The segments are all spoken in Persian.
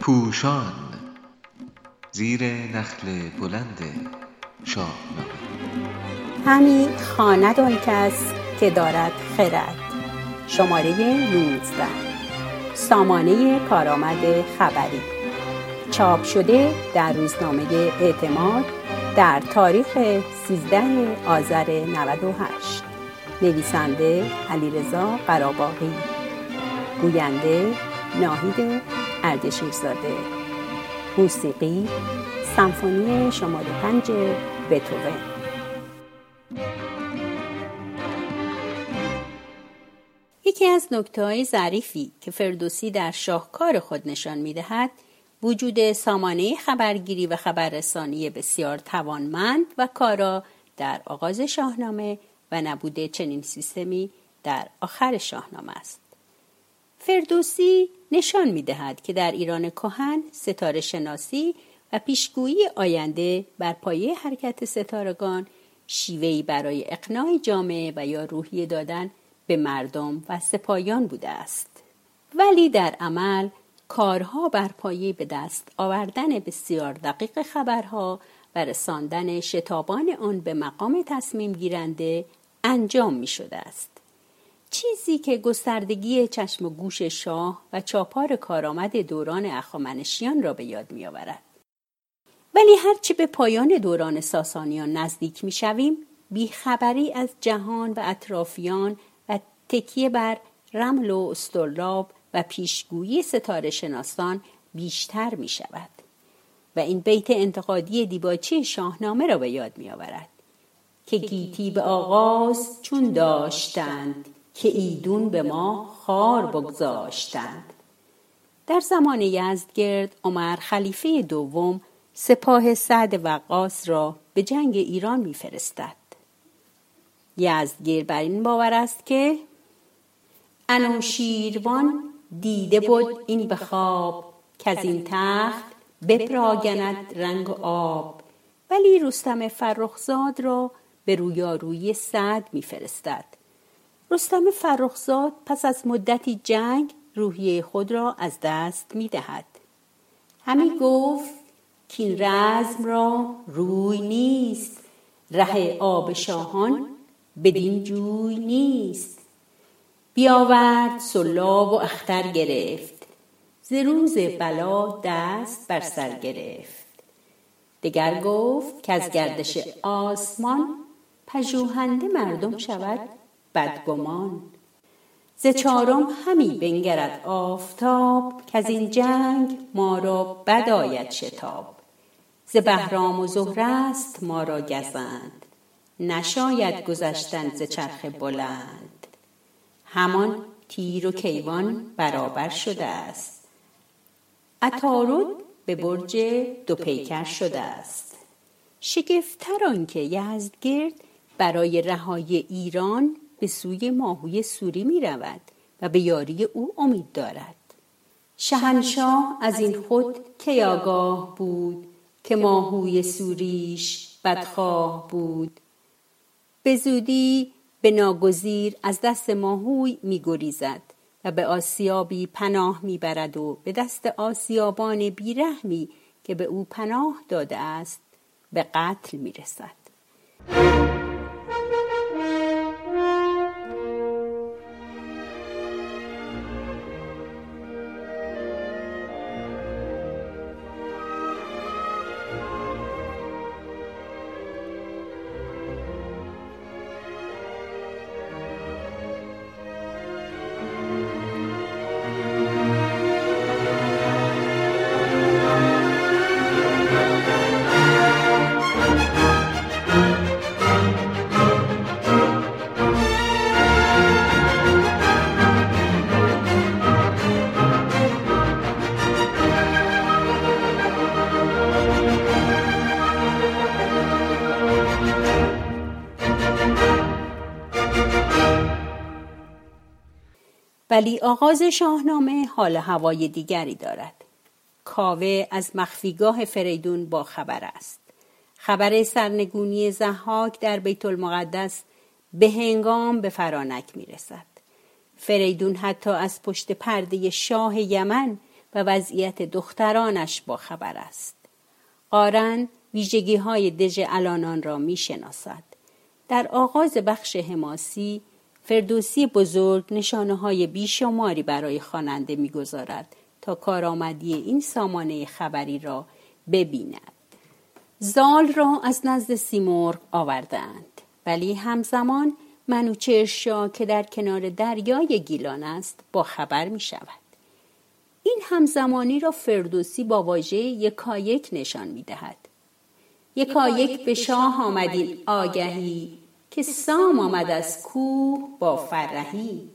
پوشان زیر نخل بلند شاهنامه همی خواند آن کس که دارد خرد. شماره 19 سامانه کارآمد خبری. چاپ شده در روزنامه اعتماد در تاریخ 13 آذر 98 نویسنده علیرضا قراباقی گوینده ناهید اردشیرزاده موسیقی سمفونی شماره پنج بتوون یکی از نکته های ظریفی که فردوسی در شاهکار خود نشان می‌دهد وجود سامانه خبرگیری و خبررسانی بسیار توانمند و کارا در آغاز شاهنامه و نبوده چنین سیستمی در آخر شاهنامه است. فردوسی نشان می دهد که در ایران کهن ستاره شناسی و پیشگویی آینده بر پایه حرکت ستارگان شیوهی برای اقناع جامعه و یا روحیه دادن به مردم و سپایان بوده است. ولی در عمل کارها بر پایه به دست آوردن بسیار دقیق خبرها و رساندن شتابان آن به مقام تصمیم گیرنده انجام می شده است. چیزی که گستردگی چشم و گوش شاه و چاپار کارآمد دوران اخامنشیان را به یاد می آورد. ولی هرچه به پایان دوران ساسانیان نزدیک می شویم بیخبری از جهان و اطرافیان و تکیه بر رمل و استرلاب و پیشگویی ستاره شناسان بیشتر می شود و این بیت انتقادی دیباچی شاهنامه را به یاد می آورد که گیتی به آغاز چون داشتند که ایدون به ما خار بگذاشتند. در زمان یزدگرد عمر خلیفه دوم سپاه سعد وقاص را به جنگ ایران میفرستد. یزدگرد بر این باور است که انوشیروان دیده بود این به خواب که از این تخت بپراگند رنگ آب ولی رستم فرخزاد را به رویارویی سعد میفرستد. رستم فرخزاد پس از مدتی جنگ روحیه خود را از دست می دهد. همی گفت که این رزم را روی نیست ره آب شاهان بدین جوی نیست. بیاورد سلاب و اختر گرفت. ز روز بلا دست بر سر گرفت. دگر گفت که از گردش آسمان پژوهنده مردم شود بدگمان. ز چارم همی بنگرد آفتاب که از این جنگ ما را بد آید شتاب. ز بهرام و زهر است ما را گزند نشاید گذشتن ز چرخ بلند. همان تیر و کیوان برابر شده است. عطارد به برج دو پیکر شده است. شگفتتر آنکه یزدگرد برای رهایی ایران به سوی ماهوی سوری می رود و به یاری او امید دارد شهنشاه از این خود که آگاه بود که ماهوی سوریش بدخواه بود به زودی به ناگزیر از دست ماهوی می گریزد و به آسیابی پناه می برد و به دست آسیابان بیرحمی که به او پناه داده است به قتل می رسد. ولی آغاز شاهنامه حال هوای دیگری دارد. کاوه از مخفیگاه فریدون با خبر است. خبر سرنگونی زحاک در بیت المقدس به هنگام به فرانک می رسد. فریدون حتی از پشت پرده شاه یمن و وضعیت دخترانش با خبر است. قارن ویژگی های دژ الانان را می شناسد. در آغاز بخش حماسی فردوسی بزرگ نشانه های بیشماری برای خواننده می‌گذارد تا کارآمدی این سامانه خبری را ببیند. زال را از نزد سیمرغ آوردند ولی همزمان منوچهر که در کنار دریای گیلان است با خبر می شود. این همزمانی را فردوسی با واژه یکایک نشان می دهد. یکایک به شاه آمدین آگهی که سام آمد از کوه با فرهی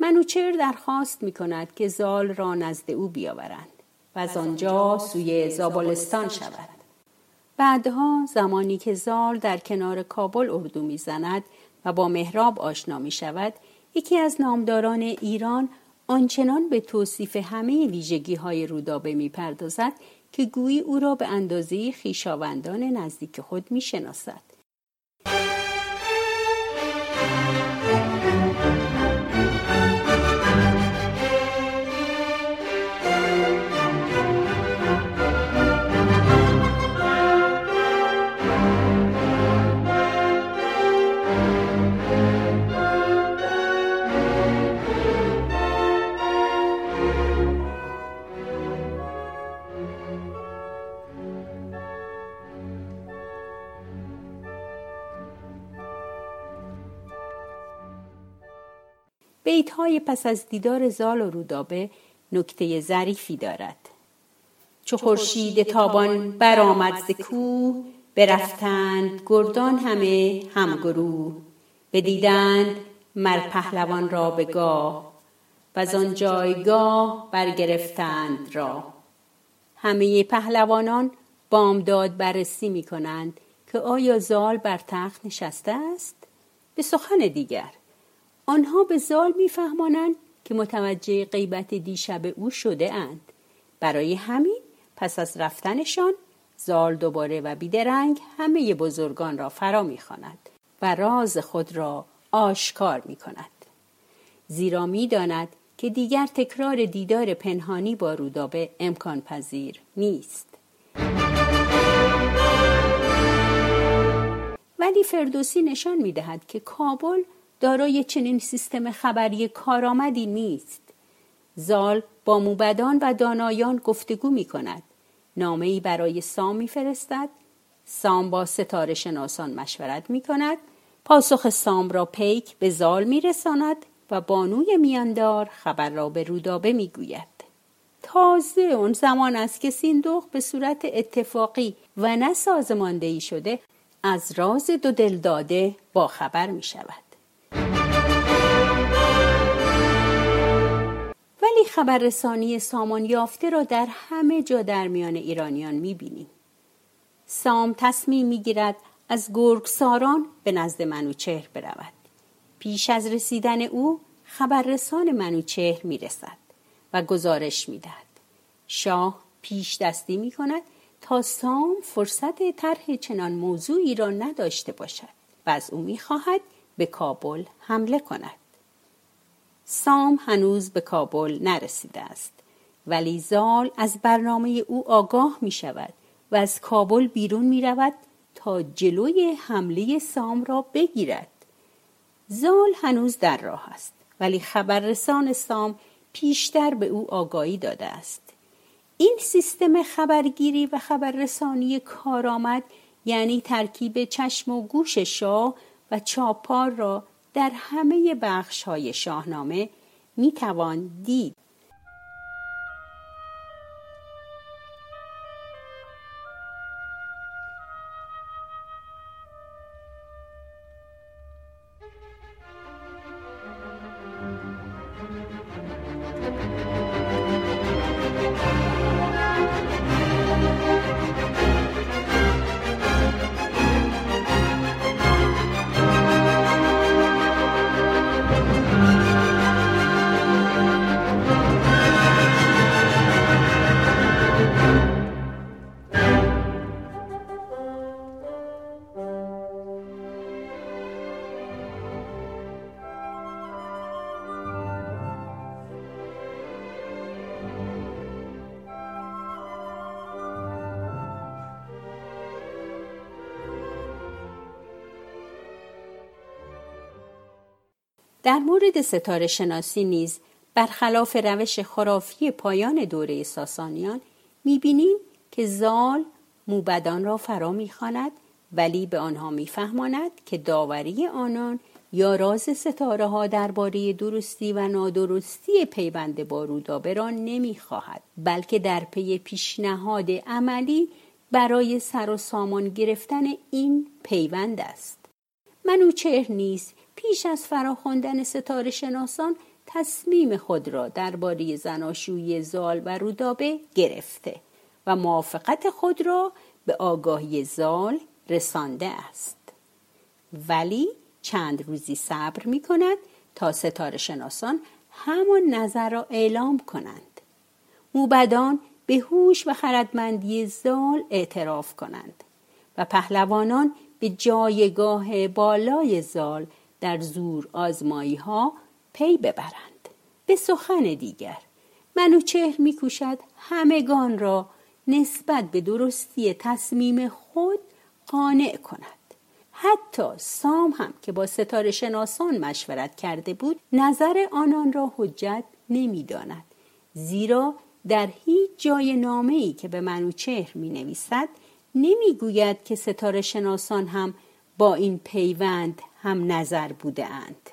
منوچر درخواست می کند که زال را نزد او بیاورند و از آنجا سوی زابلستان شود بعدها زمانی که زال در کنار کابل اردو می‌زند و با مهراب آشنا می شود یکی از نامداران ایران آنچنان به توصیف همه ویژگی های رودابه می پردازد که گویی او را به اندازه خیشاوندان نزدیک خود می شناسد. بیت های پس از دیدار زال و رودابه نکته ظریفی دارد. چو خورشید تابان برآمد ز کوه برفتند گردان همه همگروه بدیدند مر پهلوان را به گاه و آن جایگاه برگرفتند را همه پهلوانان بامداد بررسی می کنند که آیا زال بر تخت نشسته است؟ به سخن دیگر. آنها به زال میفهمانند که متوجه غیبت دیشب او شده اند. برای همین پس از رفتنشان زال دوباره و بیدرنگ همه بزرگان را فرا می‌خواند و راز خود را آشکار می کند. زیرا می‌داند که دیگر تکرار دیدار پنهانی با رودابه امکان پذیر نیست. ولی فردوسی نشان می دهد که کابل دارای چنین سیستم خبری کارآمدی نیست زال با موبدان و دانایان گفتگو می کند نامه ای برای سام می فرستد سام با ستاره شناسان مشورت می کند پاسخ سام را پیک به زال می رساند و بانوی میاندار خبر را به رودابه می گوید. تازه اون زمان است که سیندوخ به صورت اتفاقی و نه سازماندهی شده از راز دو دل داده با خبر می شود. ولی خبررسانی سامان یافته را در همه جا در میان ایرانیان می‌بینیم. سام تصمیم می‌گیرد از گرگساران به نزد منوچهر برود. پیش از رسیدن او خبررسان منوچهر می‌رسد و گزارش می‌دهد. شاه پیش دستی می کند تا سام فرصت طرح چنان موضوعی را نداشته باشد و از او می‌خواهد به کابل حمله کند. سام هنوز به کابل نرسیده است. ولی زال از برنامه او آگاه می شود و از کابل بیرون می رود تا جلوی حمله سام را بگیرد. زال هنوز در راه است ولی خبررسان سام پیشتر به او آگاهی داده است. این سیستم خبرگیری و خبررسانی کارآمد یعنی ترکیب چشم و گوش شاه و چاپار را در همه بخش های شاهنامه می توان دید در مورد ستاره شناسی نیز برخلاف روش خرافی پایان دوره ساسانیان می‌بینیم که زال موبدان را فرا می‌خواند ولی به آنها میفهماند که داوری آنان یا راز ستاره ها درباره درستی و نادرستی پیوند با رودابه را نمی‌خواهد بلکه در پی پیشنهاد عملی برای سر و سامان گرفتن این پیوند است. منوچهر نیز پیش از فراخواندن ستاره شناسان تصمیم خود را درباره زناشویی زال و رودابه گرفته و موافقت خود را به آگاهی زال رسانده است. ولی چند روزی صبر می کند تا ستاره شناسان همان نظر را اعلام کنند. موبدان به هوش و خردمندی زال اعتراف کنند و پهلوانان به جایگاه بالای زال در زور آزمایی ها پی ببرند. به سخن دیگر منوچهر میکوشد همگان را نسبت به درستی تصمیم خود قانع کند. حتی سام هم که با ستاره شناسان مشورت کرده بود نظر آنان را حجت نمی‌داند. زیرا در هیچ جای نامه ای که به منوچهر می نویسد نمی گوید که ستاره شناسان هم با این پیوند هم نظر بوده اند.